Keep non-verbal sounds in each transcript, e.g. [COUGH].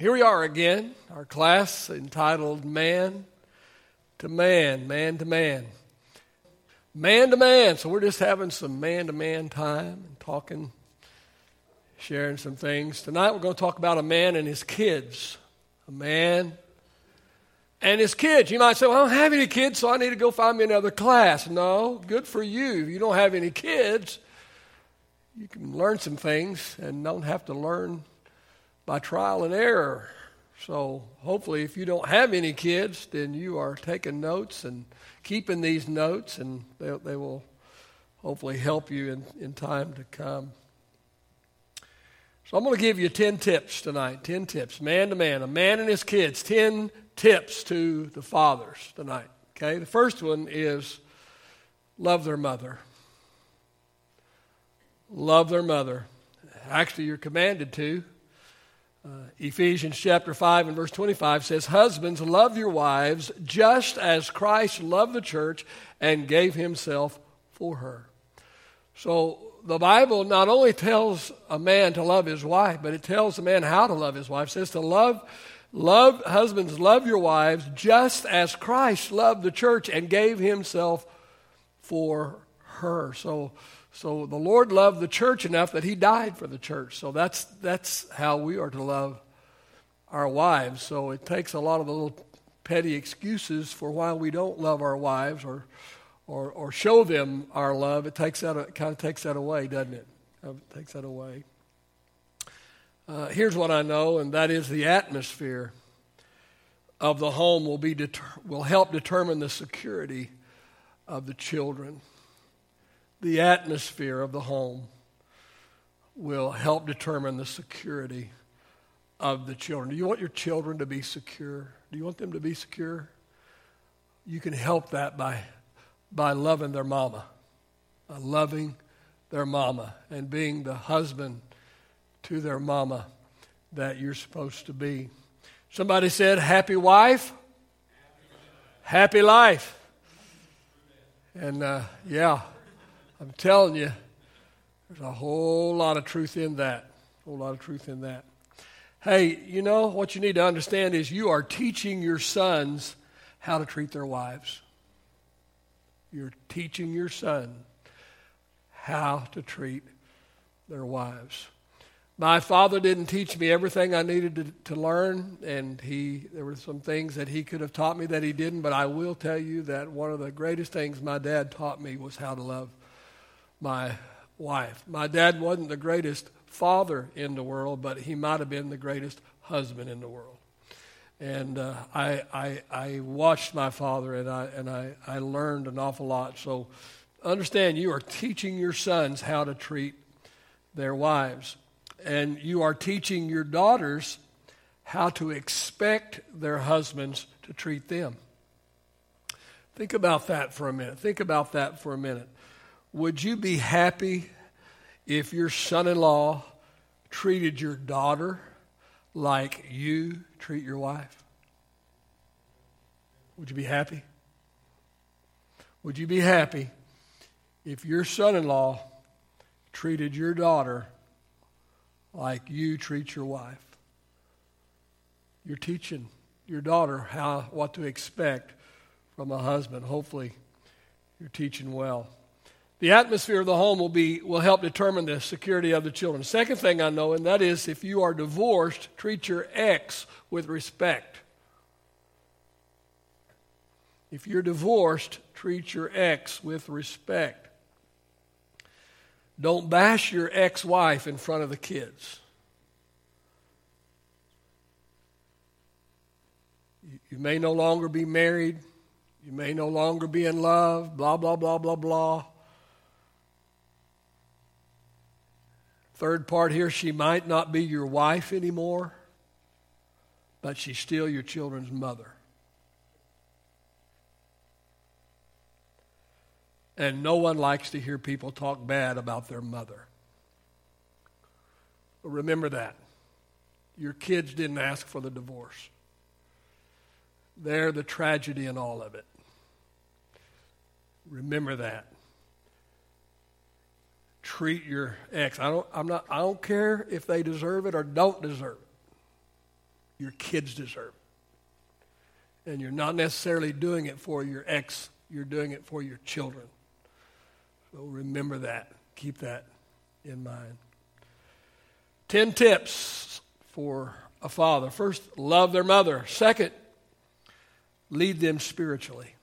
Here we are again, our class entitled Man to Man, Man to Man. Man to Man. So we're just having some man to man time and talking, sharing some things. Tonight we're going to talk about a man and his kids. A man and his kids. You might say, well, I don't have any kids, so I need to go find me another class. No, good for you. If you don't have any kids, you can learn some things and don't have to learn by trial and error. So hopefully, if you don't have any kids, then you are taking notes and keeping these notes, and they, they will hopefully help you in, in time to come. So I'm going to give you 10 tips tonight 10 tips, man to man, a man and his kids, 10 tips to the fathers tonight. Okay, the first one is love their mother. Love their mother. Actually, you're commanded to. Uh, Ephesians chapter 5 and verse 25 says, Husbands, love your wives just as Christ loved the church and gave himself for her. So the Bible not only tells a man to love his wife, but it tells a man how to love his wife. It says to love, love, husbands, love your wives just as Christ loved the church and gave himself for her. So so the Lord loved the church enough that he died for the church. So that's, that's how we are to love our wives. So it takes a lot of the little petty excuses for why we don't love our wives or, or, or show them our love. It takes that, it kind of takes that away, doesn't it? It takes that away. Uh, here's what I know, and that is the atmosphere of the home will, be deter- will help determine the security of the children the atmosphere of the home will help determine the security of the children. Do you want your children to be secure? Do you want them to be secure? You can help that by, by loving their mama, by loving their mama and being the husband to their mama that you're supposed to be. Somebody said, Happy wife, happy life. And uh, yeah. I'm telling you, there's a whole lot of truth in that. A whole lot of truth in that. Hey, you know, what you need to understand is you are teaching your sons how to treat their wives. You're teaching your son how to treat their wives. My father didn't teach me everything I needed to, to, learn, and he there were some things that he could have taught me that he didn't. But I will tell you that one of the greatest things my dad taught me was how to love my wife. My dad wasn't the greatest father in the world, but he might have been the greatest husband in the world. And uh, I, I, I watched my father and, I, and I, I learned an awful lot. So understand you are teaching your sons how to treat their wives. And you are teaching your daughters how to expect their husbands to treat them. Think about that for a minute. Think about that for a minute. Would you be happy if your son in law treated your daughter like you treat your wife? Would you be happy? Would you be happy if your son in law treated your daughter like you treat your wife? You're teaching your daughter how what to expect from a husband. Hopefully, you're teaching well. The atmosphere of the home will, be, will help determine the security of the children. Second thing I know, and that is if you are divorced, treat your ex with respect. If you're divorced, treat your ex with respect. Don't bash your ex wife in front of the kids. You may no longer be married. You may no longer be in love, blah, blah, blah, blah, blah. Third part here, she might not be your wife anymore, but she's still your children's mother. And no one likes to hear people talk bad about their mother. But remember that. Your kids didn't ask for the divorce. They're the tragedy in all of it. Remember that treat your ex. I don't, I'm not, I don't care if they deserve it or don't deserve it. Your kids deserve it. And you're not necessarily doing it for your ex, you're doing it for your children. So remember that. Keep that in mind. Ten tips for a father. First, love their mother. Second, lead them spiritually.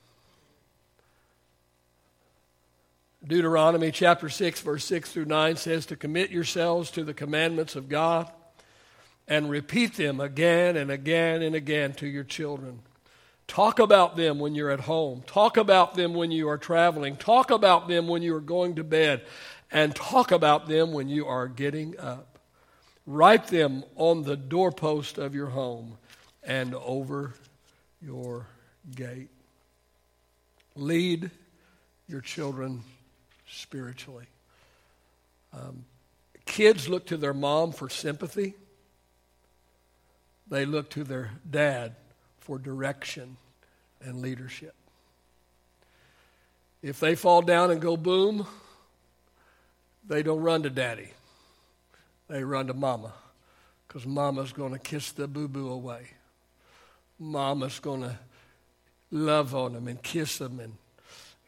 Deuteronomy chapter 6, verse 6 through 9 says to commit yourselves to the commandments of God and repeat them again and again and again to your children. Talk about them when you're at home. Talk about them when you are traveling. Talk about them when you are going to bed. And talk about them when you are getting up. Write them on the doorpost of your home and over your gate. Lead your children spiritually. Um, kids look to their mom for sympathy, they look to their dad for direction and leadership. If they fall down and go boom, they don't run to daddy. They run to mama because mama's going to kiss the boo boo away. Mama's going to love on them and kiss them and,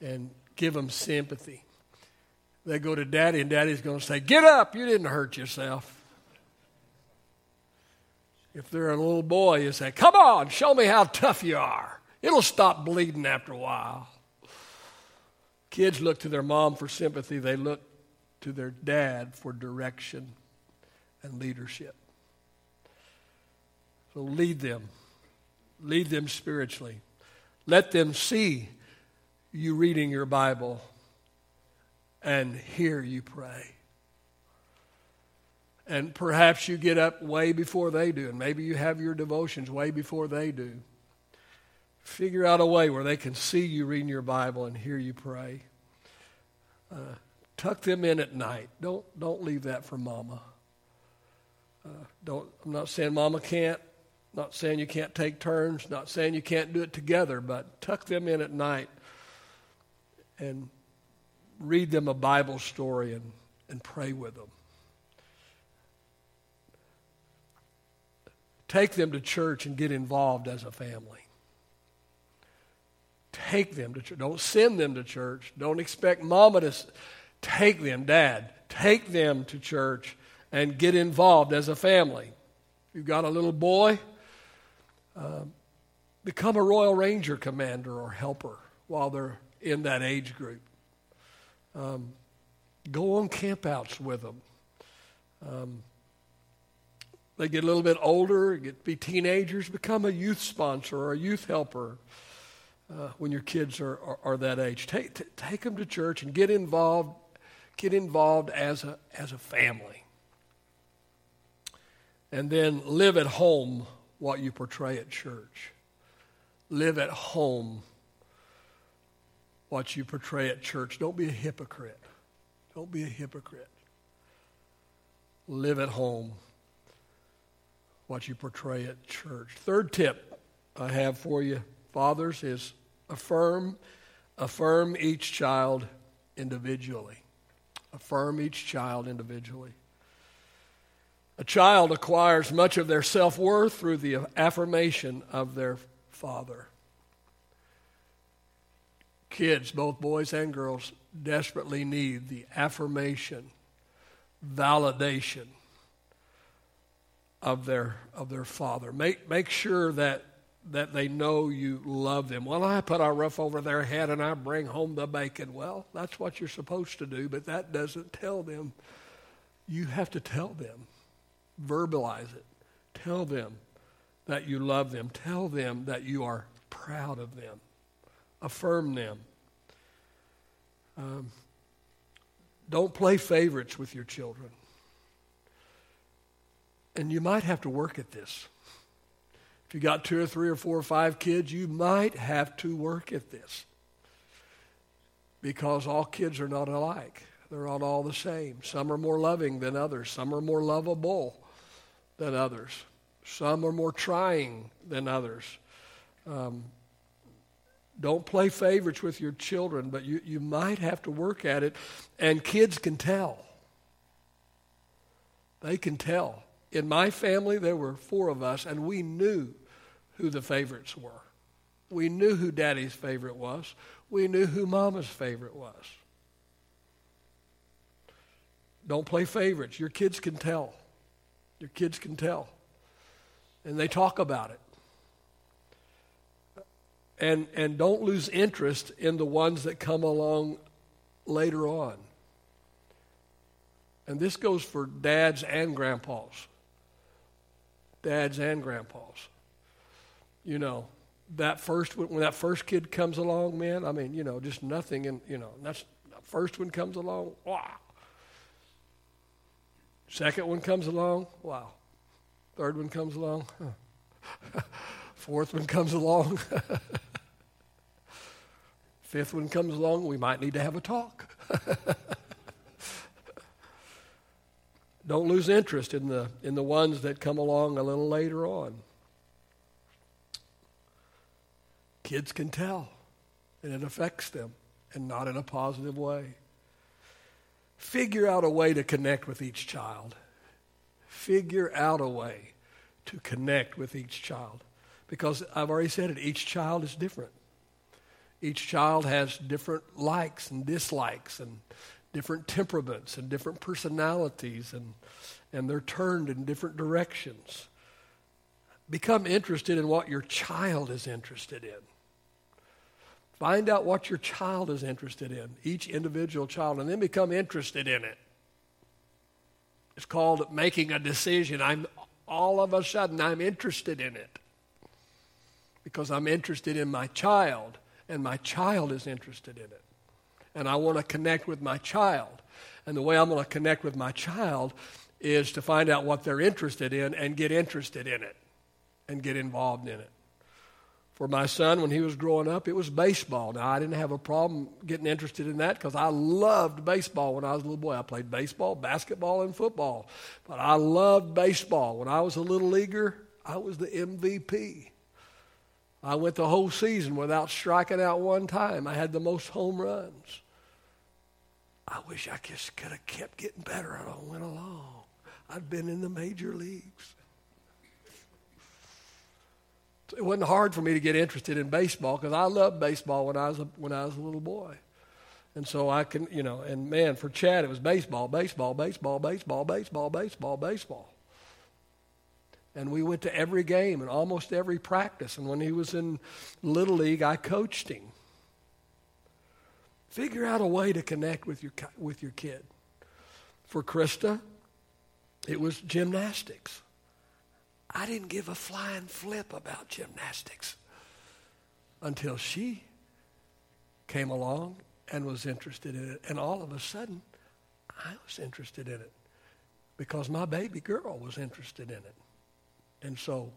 and give them sympathy. They go to daddy, and daddy's going to say, Get up, you didn't hurt yourself. If they're a little boy, you say, Come on, show me how tough you are. It'll stop bleeding after a while. Kids look to their mom for sympathy, they look to their dad for direction and leadership. So lead them, lead them spiritually. Let them see you reading your Bible and hear you pray. And perhaps you get up way before they do, and maybe you have your devotions way before they do. Figure out a way where they can see you reading your Bible and hear you pray. Uh, tuck them in at night. Don't, don't leave that for mama. Uh, don't, I'm not saying mama can't, not saying you can't take turns, not saying you can't do it together, but tuck them in at night and read them a Bible story and, and pray with them. Take them to church and get involved as a family. Take them to church. Don't send them to church. Don't expect mama to take them, dad. Take them to church and get involved as a family. You've got a little boy, uh, become a Royal Ranger commander or helper while they're in that age group. Um, go on campouts with them. Um, they get a little bit older, get be teenagers, become a youth sponsor or a youth helper uh, when your kids are, are, are that age. Take, t- take them to church and get involved, get involved as a, as a family. And then live at home what you portray at church. Live at home what you portray at church. Don't be a hypocrite. Don't be a hypocrite. Live at home what you portray at church. Third tip I have for you, fathers, is affirm, affirm each child individually. Affirm each child individually. A child acquires much of their self worth through the affirmation of their father. Kids, both boys and girls, desperately need the affirmation, validation of their, of their father. Make, make sure that, that they know you love them. Well, I put a roof over their head and I bring home the bacon. Well, that's what you're supposed to do, but that doesn't tell them. You have to tell them, verbalize it. Tell them that you love them. Tell them that you are proud of them affirm them. Um, don't play favorites with your children. And you might have to work at this. If you got two or three or four or five kids, you might have to work at this. Because all kids are not alike. They're not all the same. Some are more loving than others. Some are more lovable than others. Some are more trying than others. Um, don't play favorites with your children, but you, you might have to work at it. And kids can tell. They can tell In my family, there were four of us, and we knew who the favorites were. We knew who daddy's favorite was. We knew who mama's favorite was. Don't play favorites. Your kids can tell. Your kids can tell. And they talk about it. And, and don't lose interest in the ones that come along later on. And this goes for dads and grandpas. Dads and grandpas. You know, that first when that first kid comes along, man, I mean, you know, just nothing and you know, that's first one comes along, wow. Second one comes along, wow. Third one comes along, huh. [LAUGHS] fourth one comes along. [LAUGHS] Fifth one comes along, we might need to have a talk. [LAUGHS] Don't lose interest in the, in the ones that come along a little later on. Kids can tell, and it affects them, and not in a positive way. Figure out a way to connect with each child. Figure out a way to connect with each child. Because I've already said it, each child is different. Each child has different likes and dislikes and different temperaments and different personalities, and, and they're turned in different directions. Become interested in what your child is interested in. Find out what your child is interested in, each individual child, and then become interested in it. It's called making a decision. I'm all of a sudden I'm interested in it because I'm interested in my child and my child is interested in it. And I want to connect with my child. And the way I'm going to connect with my child is to find out what they're interested in and get interested in it and get involved in it. For my son, when he was growing up, it was baseball. Now, I didn't have a problem getting interested in that because I loved baseball when I was a little boy. I played baseball, basketball, and football. But I loved baseball. When I was a little leaguer, I was the MVP. I went the whole season without striking out one time. I had the most home runs. I wish I just could have kept getting better as I went along. I'd been in the major leagues. It wasn't hard for me to get interested in baseball because I loved baseball when I was a, when I was a little boy. And so I can, you know, and man, for Chad, it was baseball, baseball, baseball, baseball, baseball, baseball, baseball. And we went to every game and almost every practice. And when he was in Little League, I coached him. Figure out a way to connect with your, with your kid. For Krista, it was gymnastics. I didn't give a flying flip about gymnastics until she came along and was interested in it. And all of a sudden, I was interested in it because my baby girl was interested in it. And so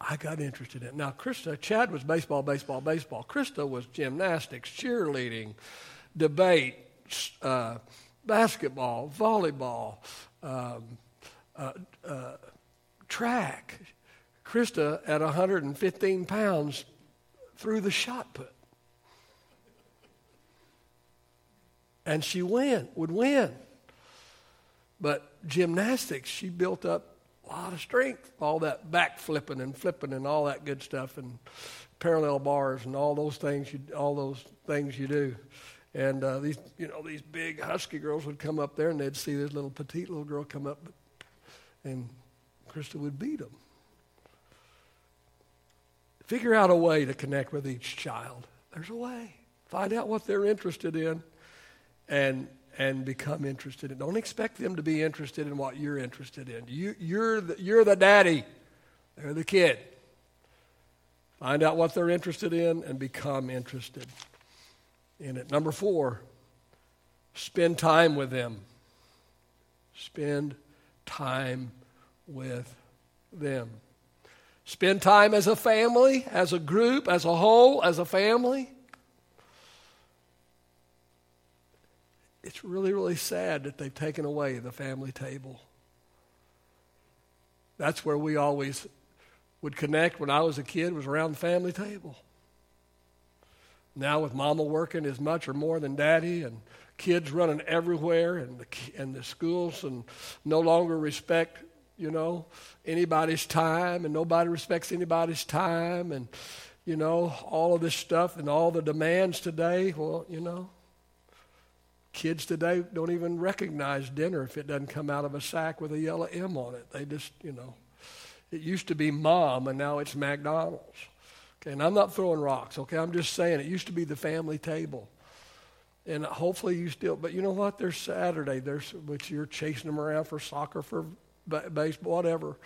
I got interested in it. Now, Krista, Chad was baseball, baseball, baseball. Krista was gymnastics, cheerleading, debate, uh, basketball, volleyball, um, uh, uh, track. Krista, at 115 pounds, threw the shot put. And she win, would win. But gymnastics, she built up a lot of strength, all that back flipping and flipping and all that good stuff, and parallel bars and all those things you all those things you do. And uh, these, you know, these big husky girls would come up there, and they'd see this little petite little girl come up, and Krista would beat them. Figure out a way to connect with each child. There's a way. Find out what they're interested in, and and become interested in. Don't expect them to be interested in what you're interested in. You, you're, the, you're the daddy, they're the kid. Find out what they're interested in and become interested in it. Number four, spend time with them. Spend time with them. Spend time as a family, as a group, as a whole, as a family. It's really, really sad that they've taken away the family table. That's where we always would connect when I was a kid, was around the family table. Now, with mama working as much or more than daddy, and kids running everywhere, and the, and the schools and no longer respect you know, anybody's time and nobody respects anybody's time and, you know, all of this stuff and all the demands today. Well, you know, kids today don't even recognize dinner if it doesn't come out of a sack with a yellow M on it. They just, you know, it used to be mom and now it's McDonald's. Okay, and I'm not throwing rocks, okay? I'm just saying it used to be the family table. And hopefully you still, but you know what? There's Saturday, there's, which you're chasing them around for soccer, for baseball, whatever.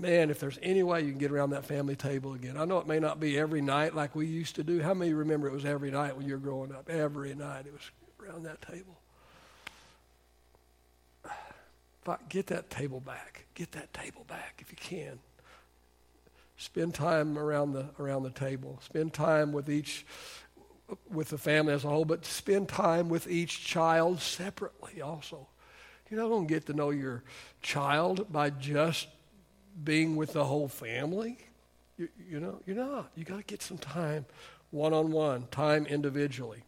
Man, if there's any way you can get around that family table again. I know it may not be every night like we used to do. How many remember it was every night when you were growing up? Every night it was around that table. Get that table back. Get that table back if you can. Spend time around the around the table. Spend time with each with the family as a whole, but spend time with each child separately also. You're not going to get to know your child by just being with the whole family. You, you know, you're not. You got to get some time one on one, time individually.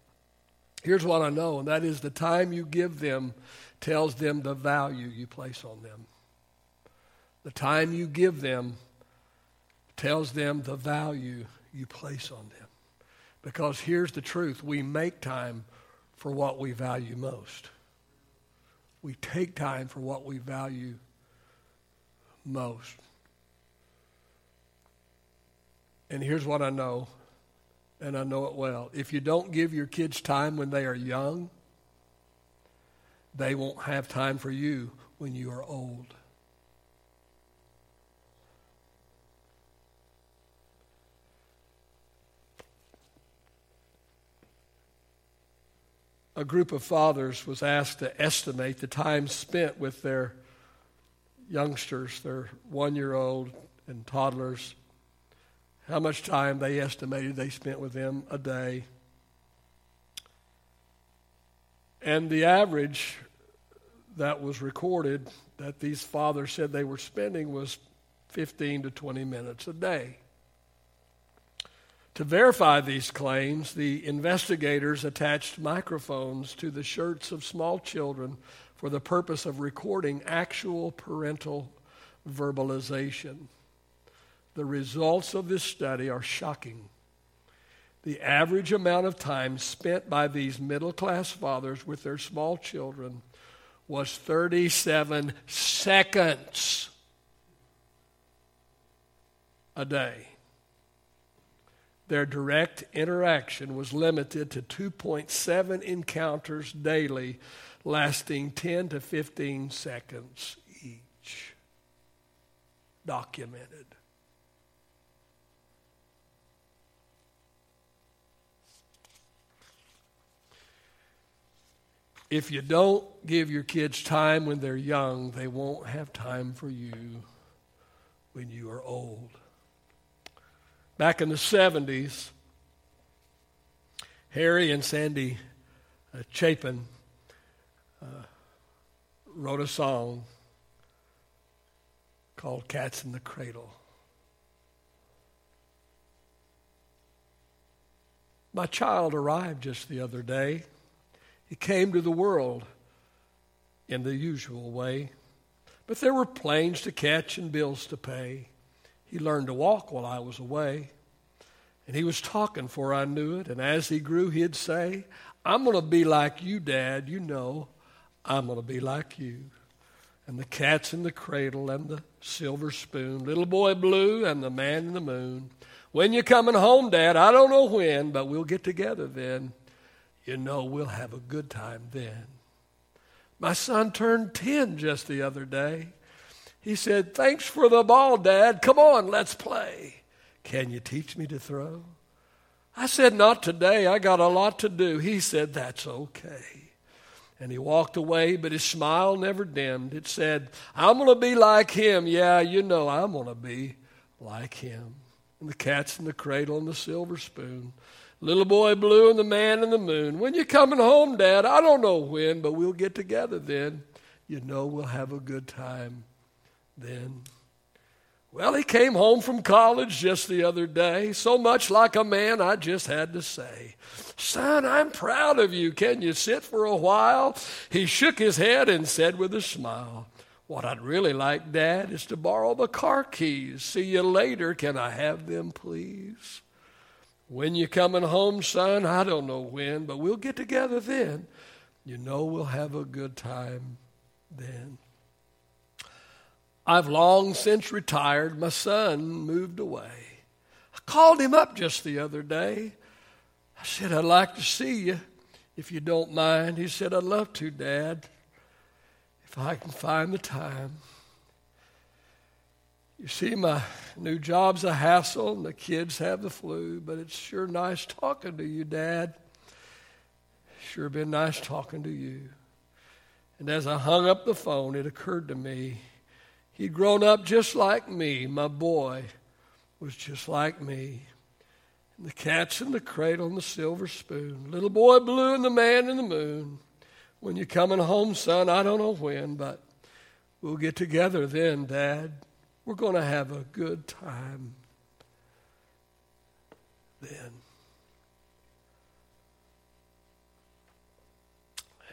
Here's what I know, and that is the time you give them tells them the value you place on them. The time you give them tells them the value you place on them. Because here's the truth we make time for what we value most. We take time for what we value most. And here's what I know, and I know it well. If you don't give your kids time when they are young, they won't have time for you when you are old. a group of fathers was asked to estimate the time spent with their youngsters, their one year old and toddlers, how much time they estimated they spent with them a day. And the average that was recorded that these fathers said they were spending was 15 to 20 minutes a day. To verify these claims, the investigators attached microphones to the shirts of small children for the purpose of recording actual parental verbalization. The results of this study are shocking. The average amount of time spent by these middle class fathers with their small children was 37 seconds a day their direct interaction was limited to 2.7 encounters daily, lasting 10 to 15 seconds each. Documented. If you don't give your kids time when they're young, they won't have time for you when you are old. Back in the 70s, Harry and Sandy uh, Chapin uh, wrote a song called Cats in the Cradle. My child arrived just the other day. He came to the world in the usual way, but there were planes to catch and bills to pay. He learned to walk while I was away. And he was talking for I knew it. And as he grew, he'd say, I'm going to be like you, Dad. You know, I'm going to be like you. And the cat's in the cradle and the silver spoon, little boy blue and the man in the moon. When you're coming home, Dad? I don't know when, but we'll get together then. You know, we'll have a good time then. My son turned 10 just the other day. He said, Thanks for the ball, Dad. Come on, let's play. Can you teach me to throw? I said, Not today. I got a lot to do. He said, That's okay. And he walked away, but his smile never dimmed. It said, I'm going to be like him. Yeah, you know, I'm going to be like him. And the cat's in the cradle and the silver spoon. Little boy blue and the man in the moon. When you coming home, Dad? I don't know when, but we'll get together then. You know we'll have a good time then. Well, he came home from college just the other day, so much like a man I just had to say, Son, I'm proud of you. Can you sit for a while? He shook his head and said with a smile, What I'd really like, Dad, is to borrow the car keys. See you later. Can I have them, please? When you coming home, son? I don't know when, but we'll get together then. You know we'll have a good time then. I've long since retired. My son moved away. I called him up just the other day. I said, I'd like to see you if you don't mind. He said, I'd love to, Dad, if I can find the time. You see, my new job's a hassle and the kids have the flu, but it's sure nice talking to you, Dad. Sure been nice talking to you. And as I hung up the phone, it occurred to me He'd grown up just like me. My boy was just like me. And the cat's in the cradle and the silver spoon. Little boy blue and the man in the moon. When you're coming home, son, I don't know when, but we'll get together then, Dad. We're going to have a good time then.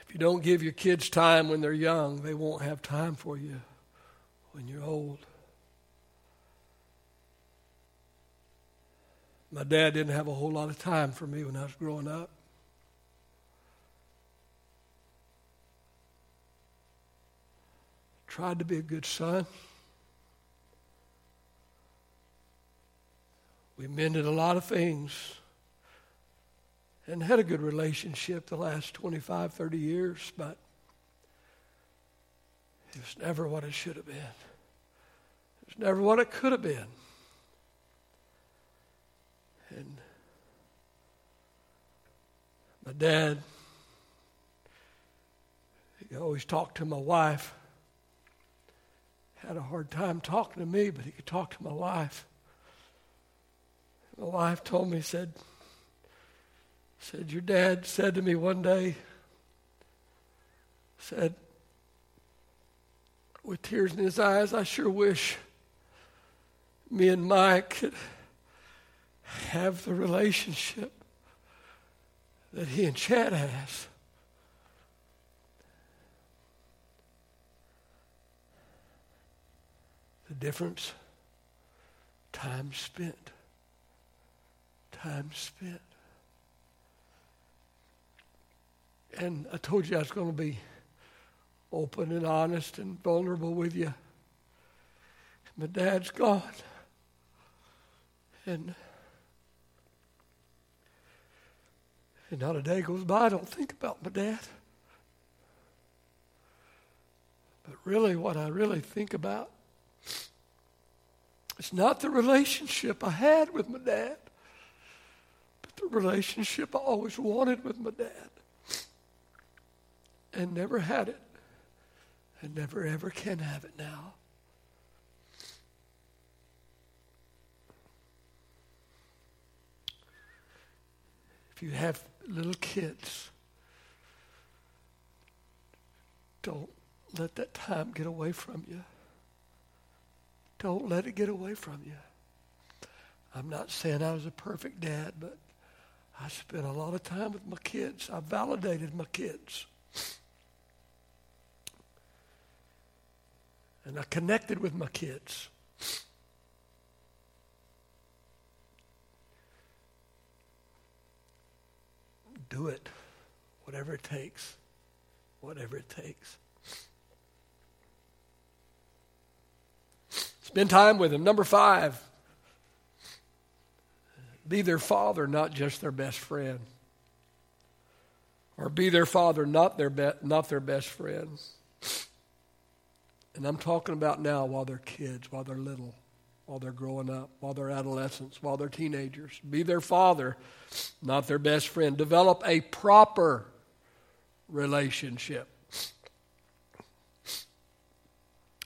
If you don't give your kids time when they're young, they won't have time for you when you're old. My dad didn't have a whole lot of time for me when I was growing up. Tried to be a good son. We mended a lot of things and had a good relationship the last 25, 30 years, but it was never what it should have been. It was never what it could have been. And my dad, he always talked to my wife. Had a hard time talking to me, but he could talk to my wife. My wife told me, said, said, Your dad said to me one day, said, with tears in his eyes, I sure wish me and Mike could have the relationship that he and Chad has. The difference time spent. Time spent. And I told you I was going to be open and honest and vulnerable with you. My dad's gone. And, and not a day goes by I don't think about my dad. But really, what I really think about is not the relationship I had with my dad, but the relationship I always wanted with my dad and never had it and never ever can have it now. If you have little kids, don't let that time get away from you. Don't let it get away from you. I'm not saying I was a perfect dad, but I spent a lot of time with my kids. I validated my kids. And I connected with my kids. Do it, whatever it takes, whatever it takes. Spend time with them. Number five, be their father, not just their best friend. Or be their father, not their, be- not their best friend. And I'm talking about now while they're kids, while they're little, while they're growing up, while they're adolescents, while they're teenagers. Be their father, not their best friend. Develop a proper relationship.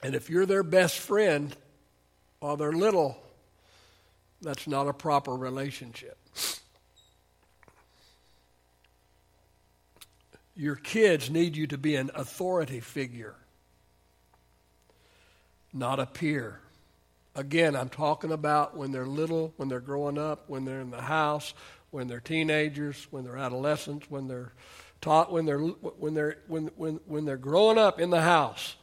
And if you're their best friend while they're little, that's not a proper relationship. Your kids need you to be an authority figure not a peer. Again, I'm talking about when they're little, when they're growing up, when they're in the house, when they're teenagers, when they're adolescents, when they're taught, when they're when they're when when when they're growing up in the house.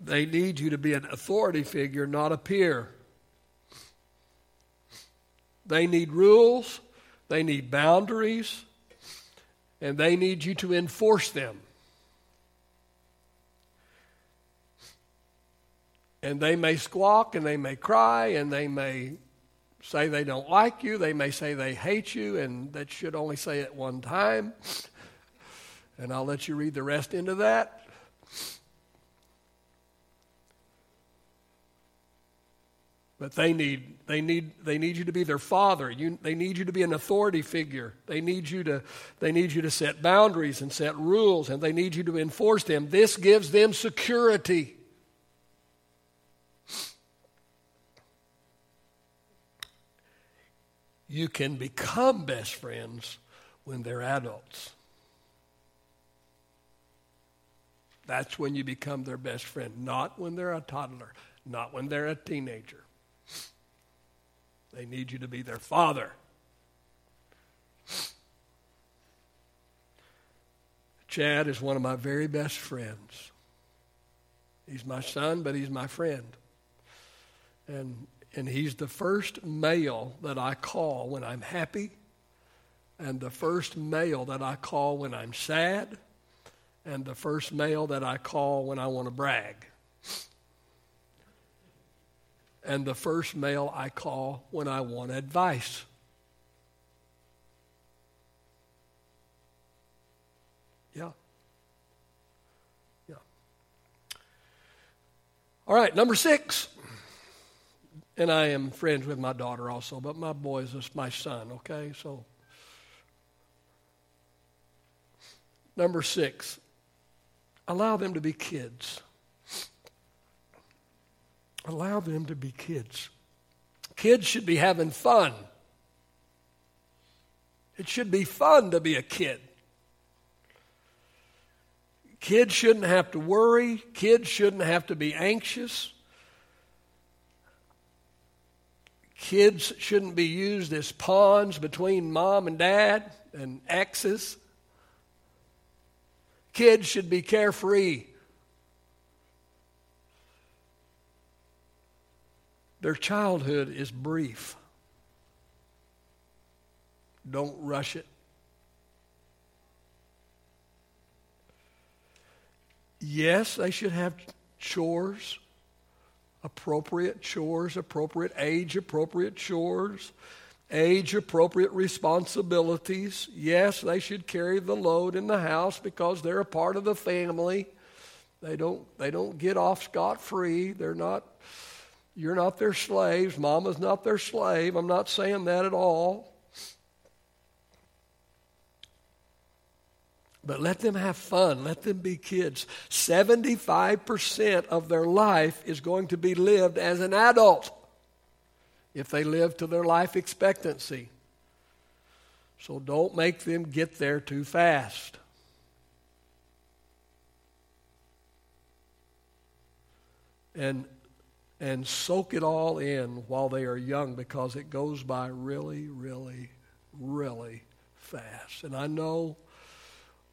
They need you to be an authority figure, not a peer. They need rules, they need boundaries, and they need you to enforce them. And they may squawk and they may cry and they may say they don't like you. They may say they hate you, and that should only say it one time. And I'll let you read the rest into that. But they need, they need, they need you to be their father. You, they need you to be an authority figure. They need, you to, they need you to set boundaries and set rules, and they need you to enforce them. This gives them security. You can become best friends when they're adults. That's when you become their best friend, not when they're a toddler, not when they're a teenager. They need you to be their father. Chad is one of my very best friends. He's my son, but he's my friend. And and he's the first male that I call when I'm happy, and the first male that I call when I'm sad, and the first male that I call when I want to brag. And the first male I call when I want advice. Yeah. Yeah. All right, number six and I am friends with my daughter also, but my boy is just my son, okay? So, number six, allow them to be kids. Allow them to be kids. Kids should be having fun. It should be fun to be a kid. Kids shouldn't have to worry. Kids shouldn't have to be anxious. Kids shouldn't be used as pawns between mom and dad and exes. Kids should be carefree. Their childhood is brief. Don't rush it. Yes, they should have chores appropriate chores, appropriate age appropriate chores, age appropriate responsibilities. Yes, they should carry the load in the house because they're a part of the family. They don't they don't get off scot free. They're not you're not their slaves. Mama's not their slave. I'm not saying that at all. But let them have fun. Let them be kids. 75% of their life is going to be lived as an adult if they live to their life expectancy. So don't make them get there too fast. And, and soak it all in while they are young because it goes by really, really, really fast. And I know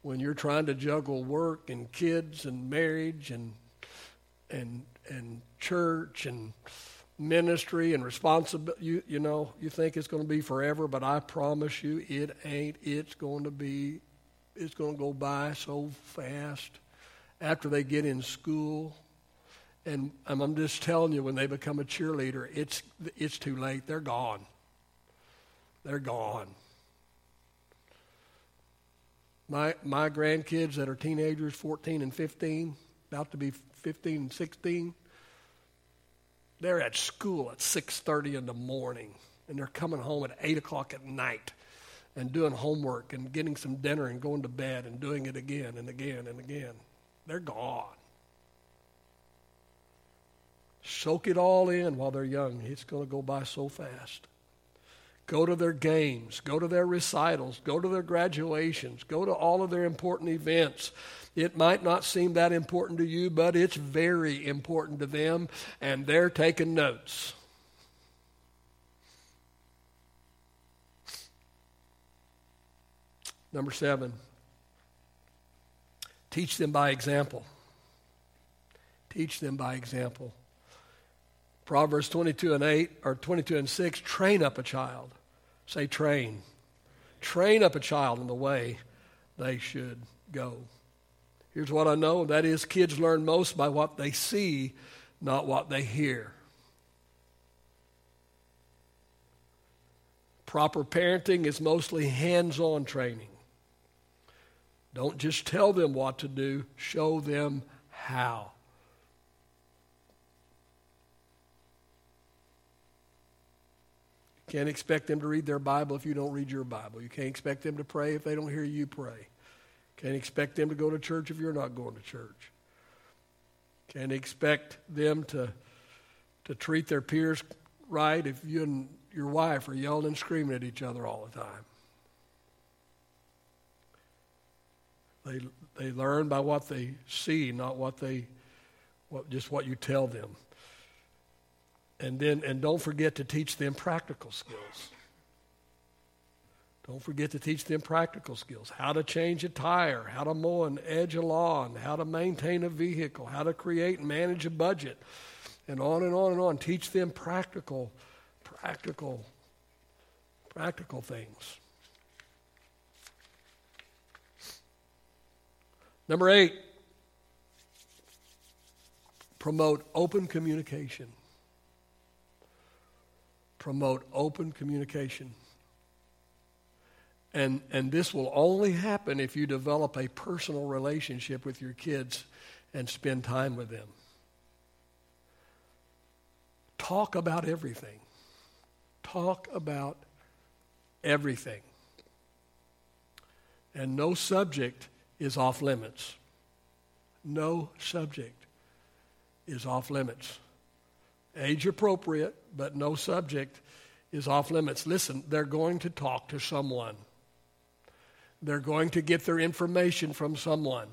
when you're trying to juggle work and kids and marriage and and and church and ministry and responsibility you, you know you think it's going to be forever but i promise you it ain't. It's going to be it's going to go by so fast after they get in school. And i'm just telling you when they become a cheerleader it's it's too late. They're gone. They're gone my, my grandkids that are teenagers, 14 and 15, about to be 15 and 16, they're at school at 6.30 in the morning, and they're coming home at 8 o'clock at night and doing homework and getting some dinner and going to bed and doing it again and again and again. They're gone. Soak it all in while they're young. It's going to go by so fast. Go to their games, go to their recitals, go to their graduations, go to all of their important events. It might not seem that important to you, but it's very important to them, and they're taking notes. Number seven, teach them by example. Teach them by example. Proverbs 22 and 8, or 22 and 6, train up a child. Say, train. Train up a child in the way they should go. Here's what I know that is, kids learn most by what they see, not what they hear. Proper parenting is mostly hands on training. Don't just tell them what to do, show them how. Can't expect them to read their Bible if you don't read your Bible. You can't expect them to pray if they don't hear you pray. Can't expect them to go to church if you're not going to church. Can't expect them to, to treat their peers right if you and your wife are yelling and screaming at each other all the time. They, they learn by what they see, not what they, what, just what you tell them. And then, and don't forget to teach them practical skills. Don't forget to teach them practical skills how to change a tire, how to mow and edge a lawn, how to maintain a vehicle, how to create and manage a budget, and on and on and on. Teach them practical, practical, practical things. Number eight, promote open communication promote open communication. And, and this will only happen if you develop a personal relationship with your kids and spend time with them. Talk about everything. Talk about everything. And no subject is off limits. No subject is off limits age appropriate, but no subject is off limits. Listen, they're going to talk to someone, they're going to get their information from someone,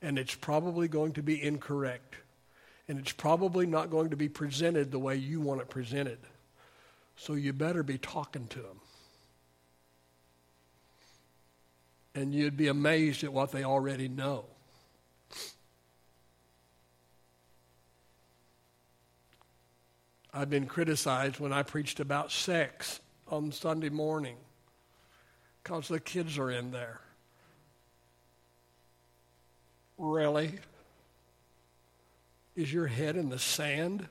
and it's probably going to be incorrect. And it's probably not going to be presented the way you want it presented. So you better be talking to them. And you'd be amazed at what they already know. I've been criticized when I preached about sex on Sunday morning because the kids are in there. Really? Is your head in the sand?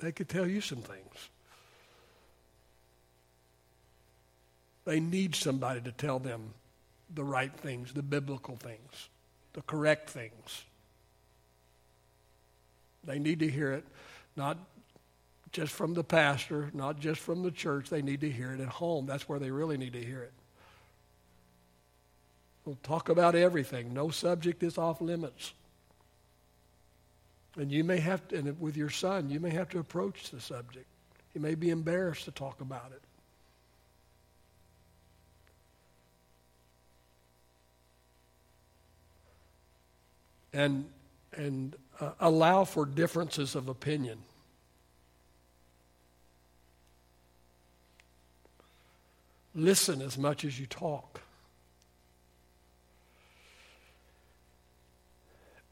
They could tell you some things. They need somebody to tell them the right things, the biblical things, the correct things. They need to hear it, not just from the pastor, not just from the church. They need to hear it at home. That's where they really need to hear it. We'll talk about everything. No subject is off limits. And you may have to, and with your son, you may have to approach the subject. He may be embarrassed to talk about it. And and uh, allow for differences of opinion. Listen as much as you talk.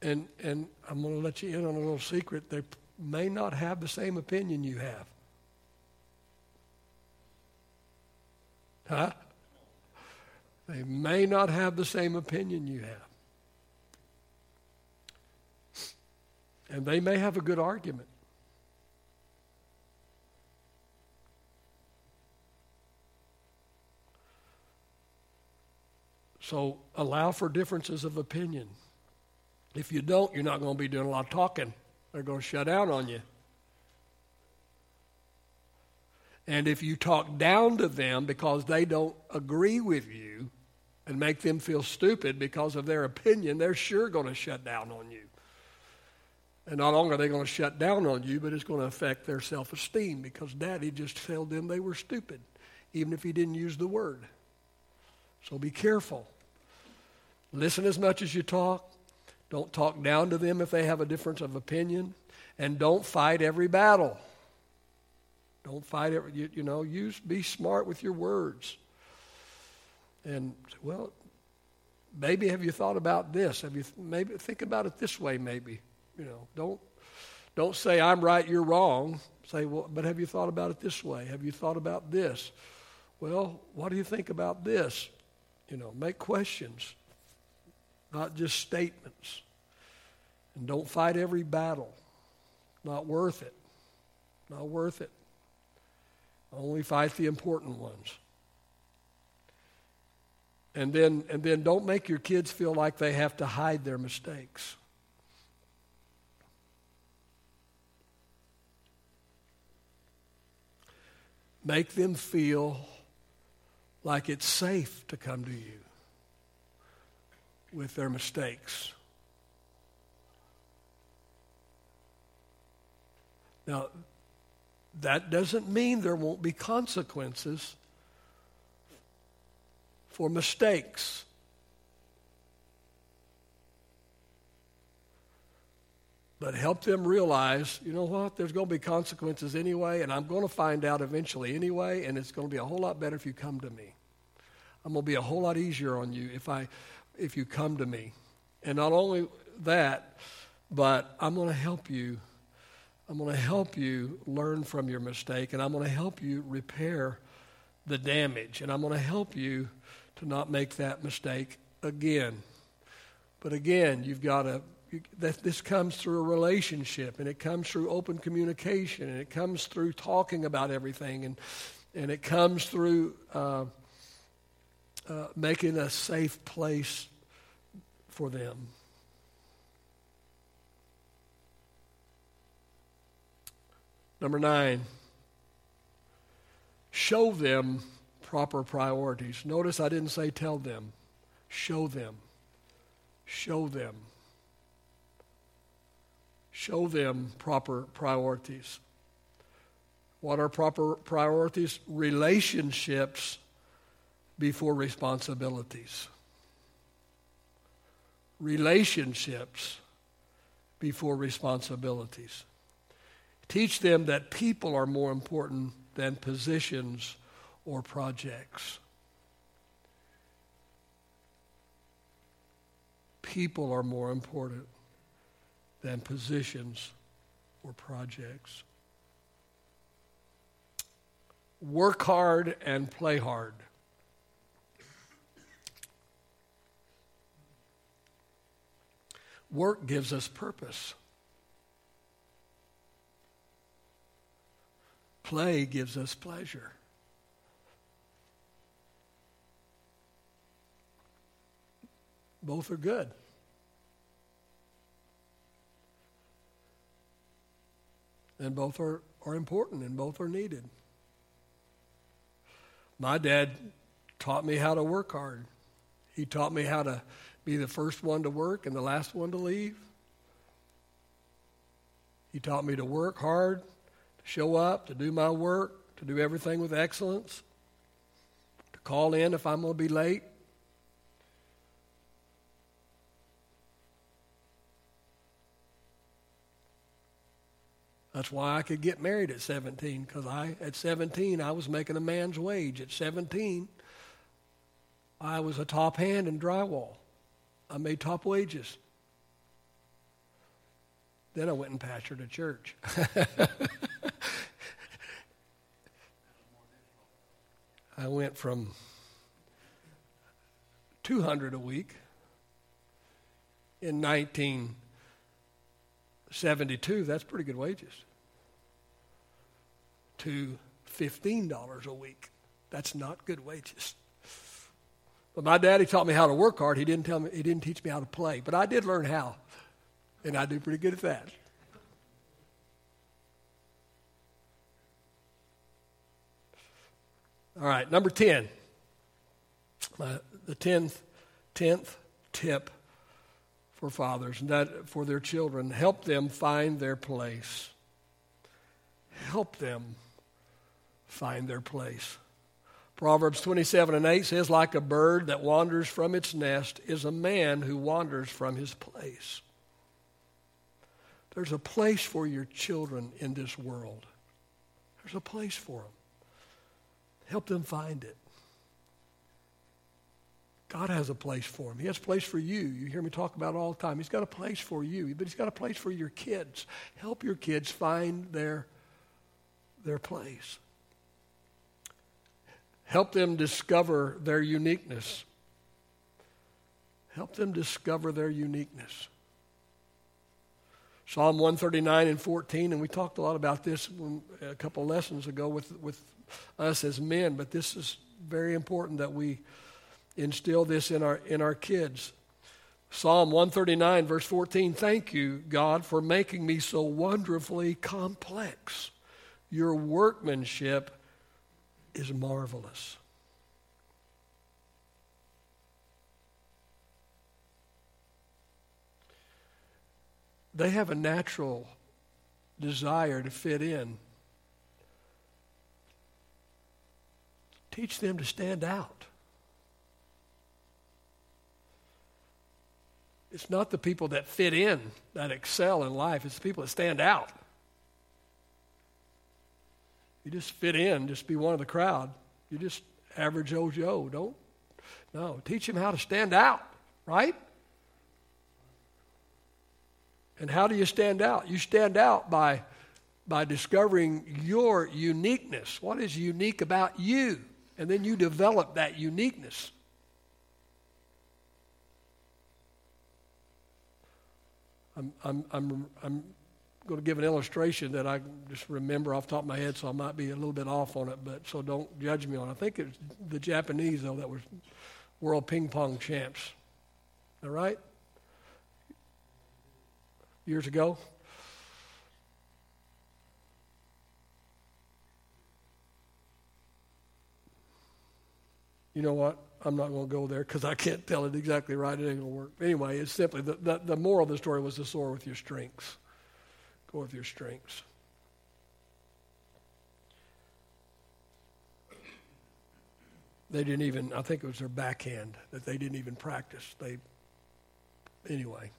And, and I'm going to let you in on a little secret. They may not have the same opinion you have. Huh? They may not have the same opinion you have. And they may have a good argument. So allow for differences of opinion. If you don't, you're not going to be doing a lot of talking. They're going to shut down on you. And if you talk down to them because they don't agree with you and make them feel stupid because of their opinion, they're sure going to shut down on you. And not only are they going to shut down on you, but it's going to affect their self esteem because daddy just told them they were stupid, even if he didn't use the word. So be careful. Listen as much as you talk. Don't talk down to them if they have a difference of opinion. And don't fight every battle. Don't fight every, you, you know, use, be smart with your words. And, well, maybe have you thought about this? Have you, maybe, think about it this way, maybe. You know, don't, don't say, I'm right, you're wrong. Say, well, but have you thought about it this way? Have you thought about this? Well, what do you think about this? You know, make questions, not just statements. And don't fight every battle. Not worth it. Not worth it. Only fight the important ones. And then, and then don't make your kids feel like they have to hide their mistakes. Make them feel like it's safe to come to you with their mistakes. Now, that doesn't mean there won't be consequences for mistakes. But help them realize, you know what, there's going to be consequences anyway, and I'm going to find out eventually anyway, and it's going to be a whole lot better if you come to me. I'm going to be a whole lot easier on you if, I, if you come to me. And not only that, but I'm going to help you. I'm going to help you learn from your mistake, and I'm going to help you repair the damage, and I'm going to help you to not make that mistake again. But again, you've got to that this comes through a relationship and it comes through open communication and it comes through talking about everything and, and it comes through uh, uh, making a safe place for them. Number nine, show them proper priorities. Notice I didn't say tell them, show them. Show them. Show them proper priorities. What are proper priorities? Relationships before responsibilities. Relationships before responsibilities. Teach them that people are more important than positions or projects. People are more important than positions or projects. Work hard and play hard. Work gives us purpose. Play gives us pleasure. Both are good. And both are, are important and both are needed. My dad taught me how to work hard. He taught me how to be the first one to work and the last one to leave. He taught me to work hard, to show up, to do my work, to do everything with excellence, to call in if I'm going to be late, That's why I could get married at 17, because I, at 17, I was making a man's wage. At 17, I was a top hand in drywall. I made top wages. Then I went and pastored a church. [LAUGHS] I went from 200 a week in 1972. That's pretty good wages to $15 a week. That's not good wages. But my daddy taught me how to work hard. He didn't tell me he didn't teach me how to play, but I did learn how. And I do pretty good at that. All right, number 10. Uh, the 10th, 10th tip for fathers and that for their children. Help them find their place. Help them find their place. Proverbs 27 and 8 says, Like a bird that wanders from its nest is a man who wanders from his place. There's a place for your children in this world. There's a place for them. Help them find it. God has a place for them. He has a place for you. You hear me talk about it all the time. He's got a place for you, but He's got a place for your kids. Help your kids find their, their place. Help them discover their uniqueness. Help them discover their uniqueness. Psalm 139 and 14, and we talked a lot about this a couple lessons ago with, with us as men, but this is very important that we instill this in our, in our kids. Psalm 139, verse 14 Thank you, God, for making me so wonderfully complex. Your workmanship is marvelous. They have a natural desire to fit in. Teach them to stand out. It's not the people that fit in that excel in life, it's the people that stand out. You just fit in, just be one of the crowd. You just average old Joe. Don't. No, teach him how to stand out, right? And how do you stand out? You stand out by, by discovering your uniqueness. What is unique about you? And then you develop that uniqueness. I'm, I'm, I'm, I'm going to give an illustration that I just remember off the top of my head, so I might be a little bit off on it, but so don't judge me on it. I think it's the Japanese, though, that was world ping pong champs. All right? Years ago. You know what? I'm not going to go there because I can't tell it exactly right. It ain't going to work. Anyway, it's simply the, the, the moral of the story was to soar with your strengths. With your strengths. They didn't even, I think it was their backhand that they didn't even practice. They, anyway.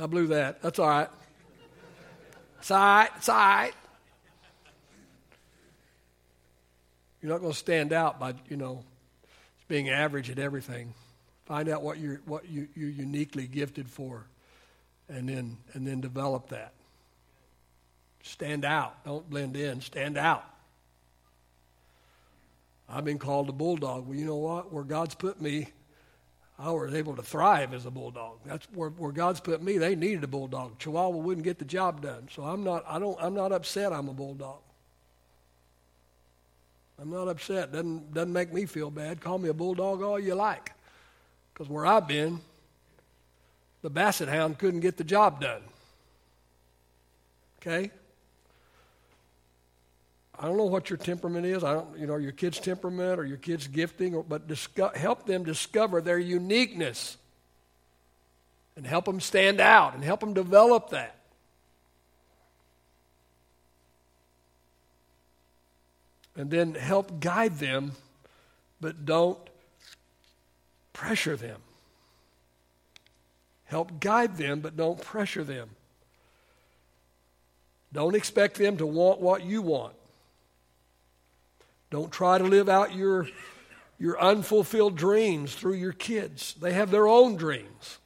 I blew that. That's all right. It's all right. It's all right. You're not going to stand out by, you know, being average at everything. Find out what you're, what you, you're uniquely gifted for and then and then develop that. Stand out. Don't blend in. Stand out. I've been called a bulldog. Well, you know what? Where God's put me, I was able to thrive as a bulldog. That's where, where God's put me. They needed a bulldog. Chihuahua wouldn't get the job done. So I'm not. I don't. I'm not upset. I'm a bulldog. I'm not upset. Doesn't doesn't make me feel bad. Call me a bulldog all you like. Because where I've been, the basset hound couldn't get the job done. Okay? I don't know what your temperament is. I don't, you know, your kid's temperament or your kid's gifting, or, but disco- help them discover their uniqueness and help them stand out and help them develop that. And then help guide them, but don't pressure them. Help guide them, but don't pressure them. Don't expect them to want what you want. Don't try to live out your, your unfulfilled dreams through your kids. They have their own dreams.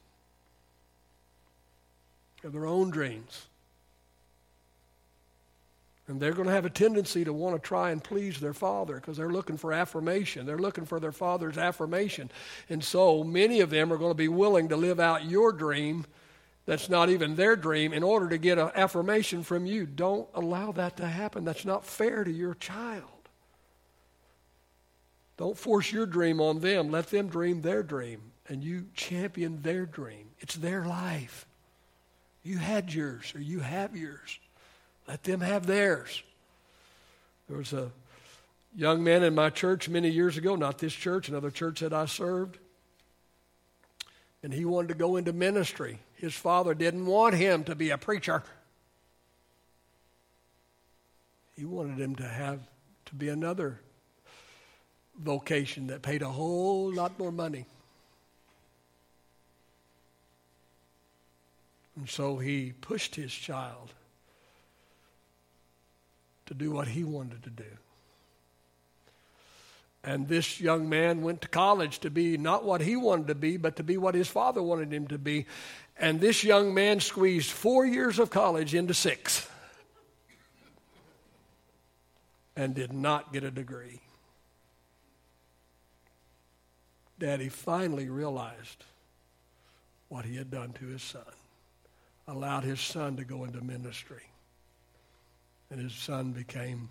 They have their own dreams. And they're going to have a tendency to want to try and please their father because they're looking for affirmation. They're looking for their father's affirmation. And so many of them are going to be willing to live out your dream that's not even their dream in order to get an affirmation from you. Don't allow that to happen. That's not fair to your child. Don't force your dream on them. Let them dream their dream and you champion their dream. It's their life. You had yours or you have yours. Let them have theirs. There was a young man in my church many years ago, not this church, another church that I served. and he wanted to go into ministry. His father didn't want him to be a preacher. He wanted him to have to be another vocation that paid a whole lot more money. And so he pushed his child to do what he wanted to do. And this young man went to college to be not what he wanted to be, but to be what his father wanted him to be. And this young man squeezed four years of college into six and did not get a degree. Daddy finally realized what he had done to his son, allowed his son to go into ministry. And his son became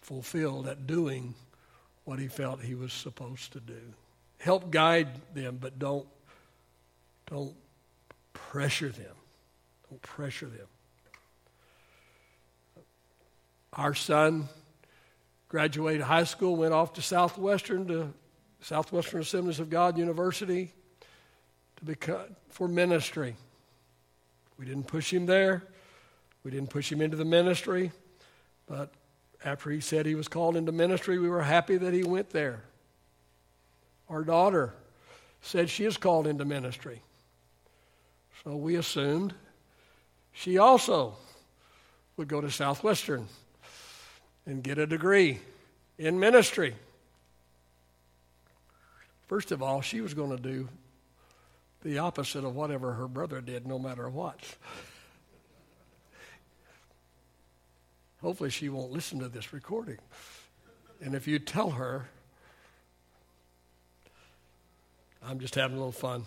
fulfilled at doing what he felt he was supposed to do. Help guide them, but don't, don't pressure them. Don't pressure them. Our son graduated high school, went off to Southwestern to Southwestern Assemblies of God University to become for ministry. We didn't push him there. We didn't push him into the ministry, but after he said he was called into ministry, we were happy that he went there. Our daughter said she is called into ministry. So we assumed she also would go to Southwestern and get a degree in ministry. First of all, she was going to do the opposite of whatever her brother did, no matter what. Hopefully, she won't listen to this recording. And if you tell her, I'm just having a little fun,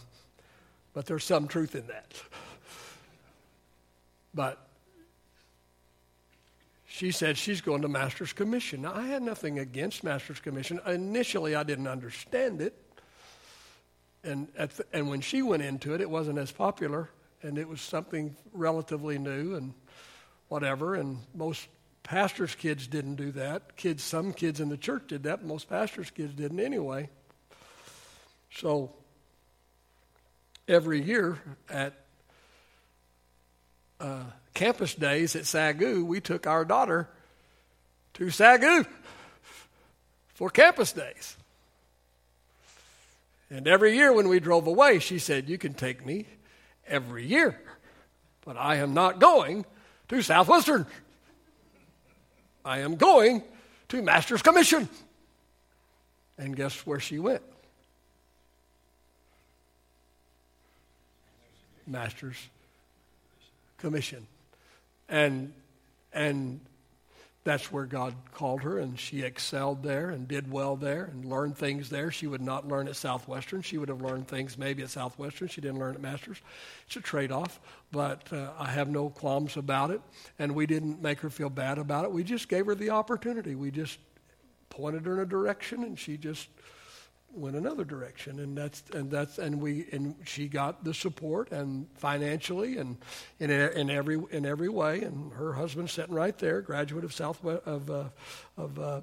but there's some truth in that. But she said she's going to Master's Commission. Now, I had nothing against Master's Commission. Initially, I didn't understand it. And, the, and when she went into it, it wasn't as popular, and it was something relatively new and whatever. And most Pastors' kids didn't do that. Kids, some kids in the church did that, most pastors' kids didn't anyway. So every year at uh, campus days at SAGU, we took our daughter to SAGU for campus days. And every year when we drove away, she said, You can take me every year, but I am not going to Southwestern. I am going to Master's Commission. And guess where she went? Master's Commission. And, and that's where God called her, and she excelled there and did well there and learned things there. She would not learn at Southwestern. She would have learned things maybe at Southwestern. She didn't learn at Masters. It's a trade off, but uh, I have no qualms about it. And we didn't make her feel bad about it. We just gave her the opportunity. We just pointed her in a direction, and she just went another direction and that's and that's and we and she got the support and financially and in in every in every way and her husband sitting right there graduate of south of uh, of uh,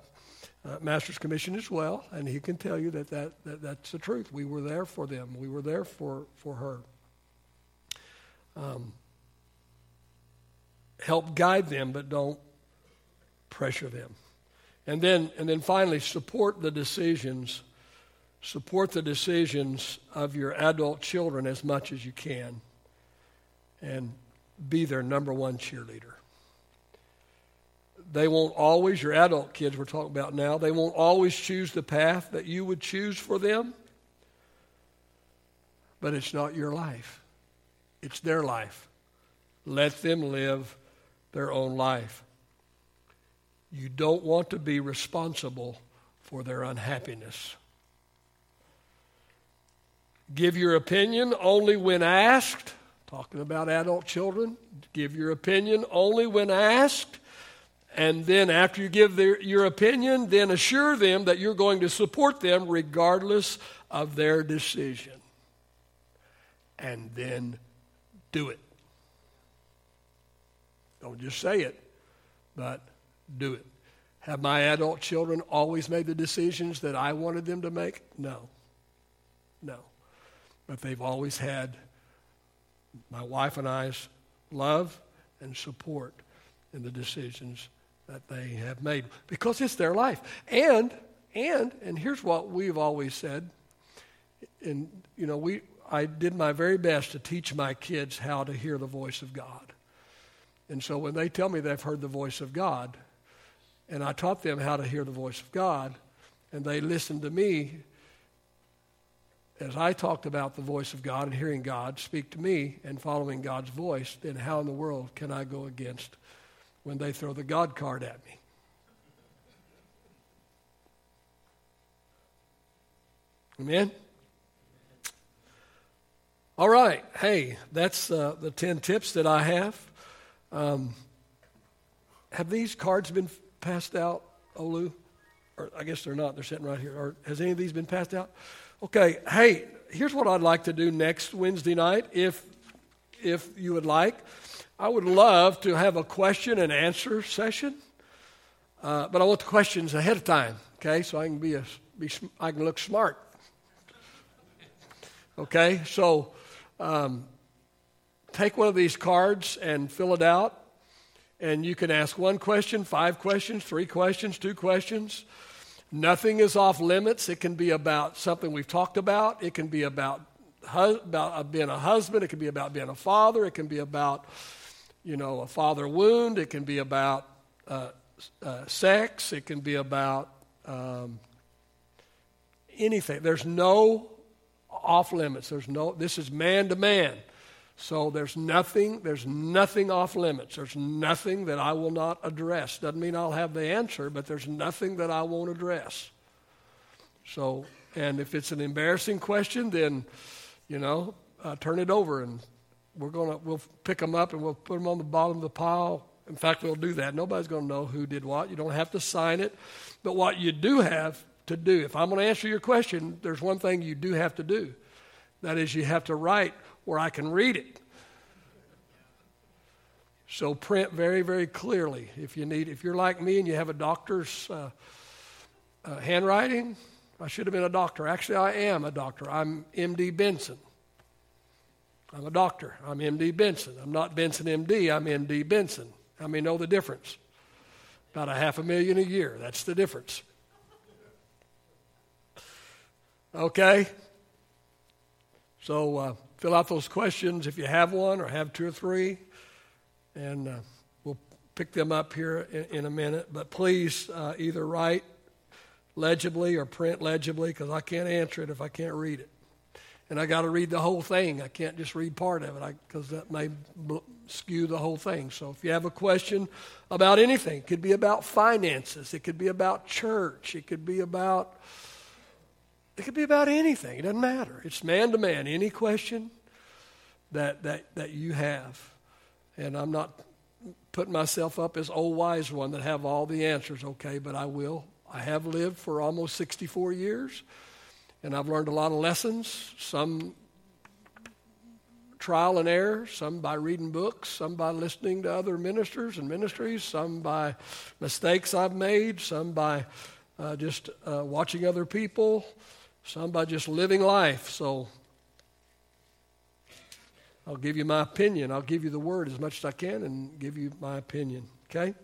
uh, master's commission as well and he can tell you that, that that that's the truth. We were there for them. We were there for for her. Um, help guide them but don't pressure them. And then and then finally support the decisions Support the decisions of your adult children as much as you can and be their number one cheerleader. They won't always, your adult kids we're talking about now, they won't always choose the path that you would choose for them, but it's not your life, it's their life. Let them live their own life. You don't want to be responsible for their unhappiness. Give your opinion only when asked. Talking about adult children. Give your opinion only when asked. And then, after you give their, your opinion, then assure them that you're going to support them regardless of their decision. And then do it. Don't just say it, but do it. Have my adult children always made the decisions that I wanted them to make? No. But they've always had my wife and I's love and support in the decisions that they have made because it's their life. And and and here's what we've always said. And you know, we I did my very best to teach my kids how to hear the voice of God. And so when they tell me they've heard the voice of God, and I taught them how to hear the voice of God, and they listened to me as I talked about the voice of God and hearing God speak to me and following God's voice, then how in the world can I go against when they throw the God card at me? Amen? All right. Hey, that's uh, the 10 tips that I have. Um, have these cards been passed out, Olu? Or I guess they're not. They're sitting right here. Or has any of these been passed out? Okay. Hey, here's what I'd like to do next Wednesday night, if if you would like. I would love to have a question and answer session, uh, but I want the questions ahead of time. Okay, so I can be a be I can look smart. Okay, so um, take one of these cards and fill it out. And you can ask one question, five questions, three questions, two questions. Nothing is off limits. It can be about something we've talked about. It can be about, about being a husband. It can be about being a father. It can be about, you know, a father wound. It can be about uh, uh, sex. It can be about um, anything. There's no off limits. There's no, this is man to man. So there's nothing, there's nothing off limits. There's nothing that I will not address. Doesn't mean I'll have the answer, but there's nothing that I won't address. So, and if it's an embarrassing question, then, you know, uh, turn it over and we're going to, we'll pick them up and we'll put them on the bottom of the pile. In fact, we'll do that. Nobody's going to know who did what. You don't have to sign it. But what you do have to do. If I'm going to answer your question, there's one thing you do have to do. That is, you have to write where I can read it. So print very, very clearly. If you need, if you're like me and you have a doctor's uh, uh, handwriting, I should have been a doctor. Actually, I am a doctor. I'm M.D. Benson. I'm a doctor. I'm M.D. Benson. I'm not Benson M.D. I'm M.D. Benson. How many know the difference? About a half a million a year. That's the difference. Okay? So uh, fill out those questions if you have one or have two or three, and uh, we'll pick them up here in, in a minute. But please uh, either write legibly or print legibly because I can't answer it if I can't read it. And I got to read the whole thing. I can't just read part of it because that may bl- skew the whole thing. So if you have a question about anything, it could be about finances, it could be about church, it could be about it could be about anything. It doesn't matter. It's man to man. Any question that, that, that you have. And I'm not putting myself up as old wise one that have all the answers, okay, but I will. I have lived for almost 64 years, and I've learned a lot of lessons, some trial and error, some by reading books, some by listening to other ministers and ministries, some by mistakes I've made, some by uh, just uh, watching other people some by just living life. So I'll give you my opinion. I'll give you the word as much as I can and give you my opinion. Okay?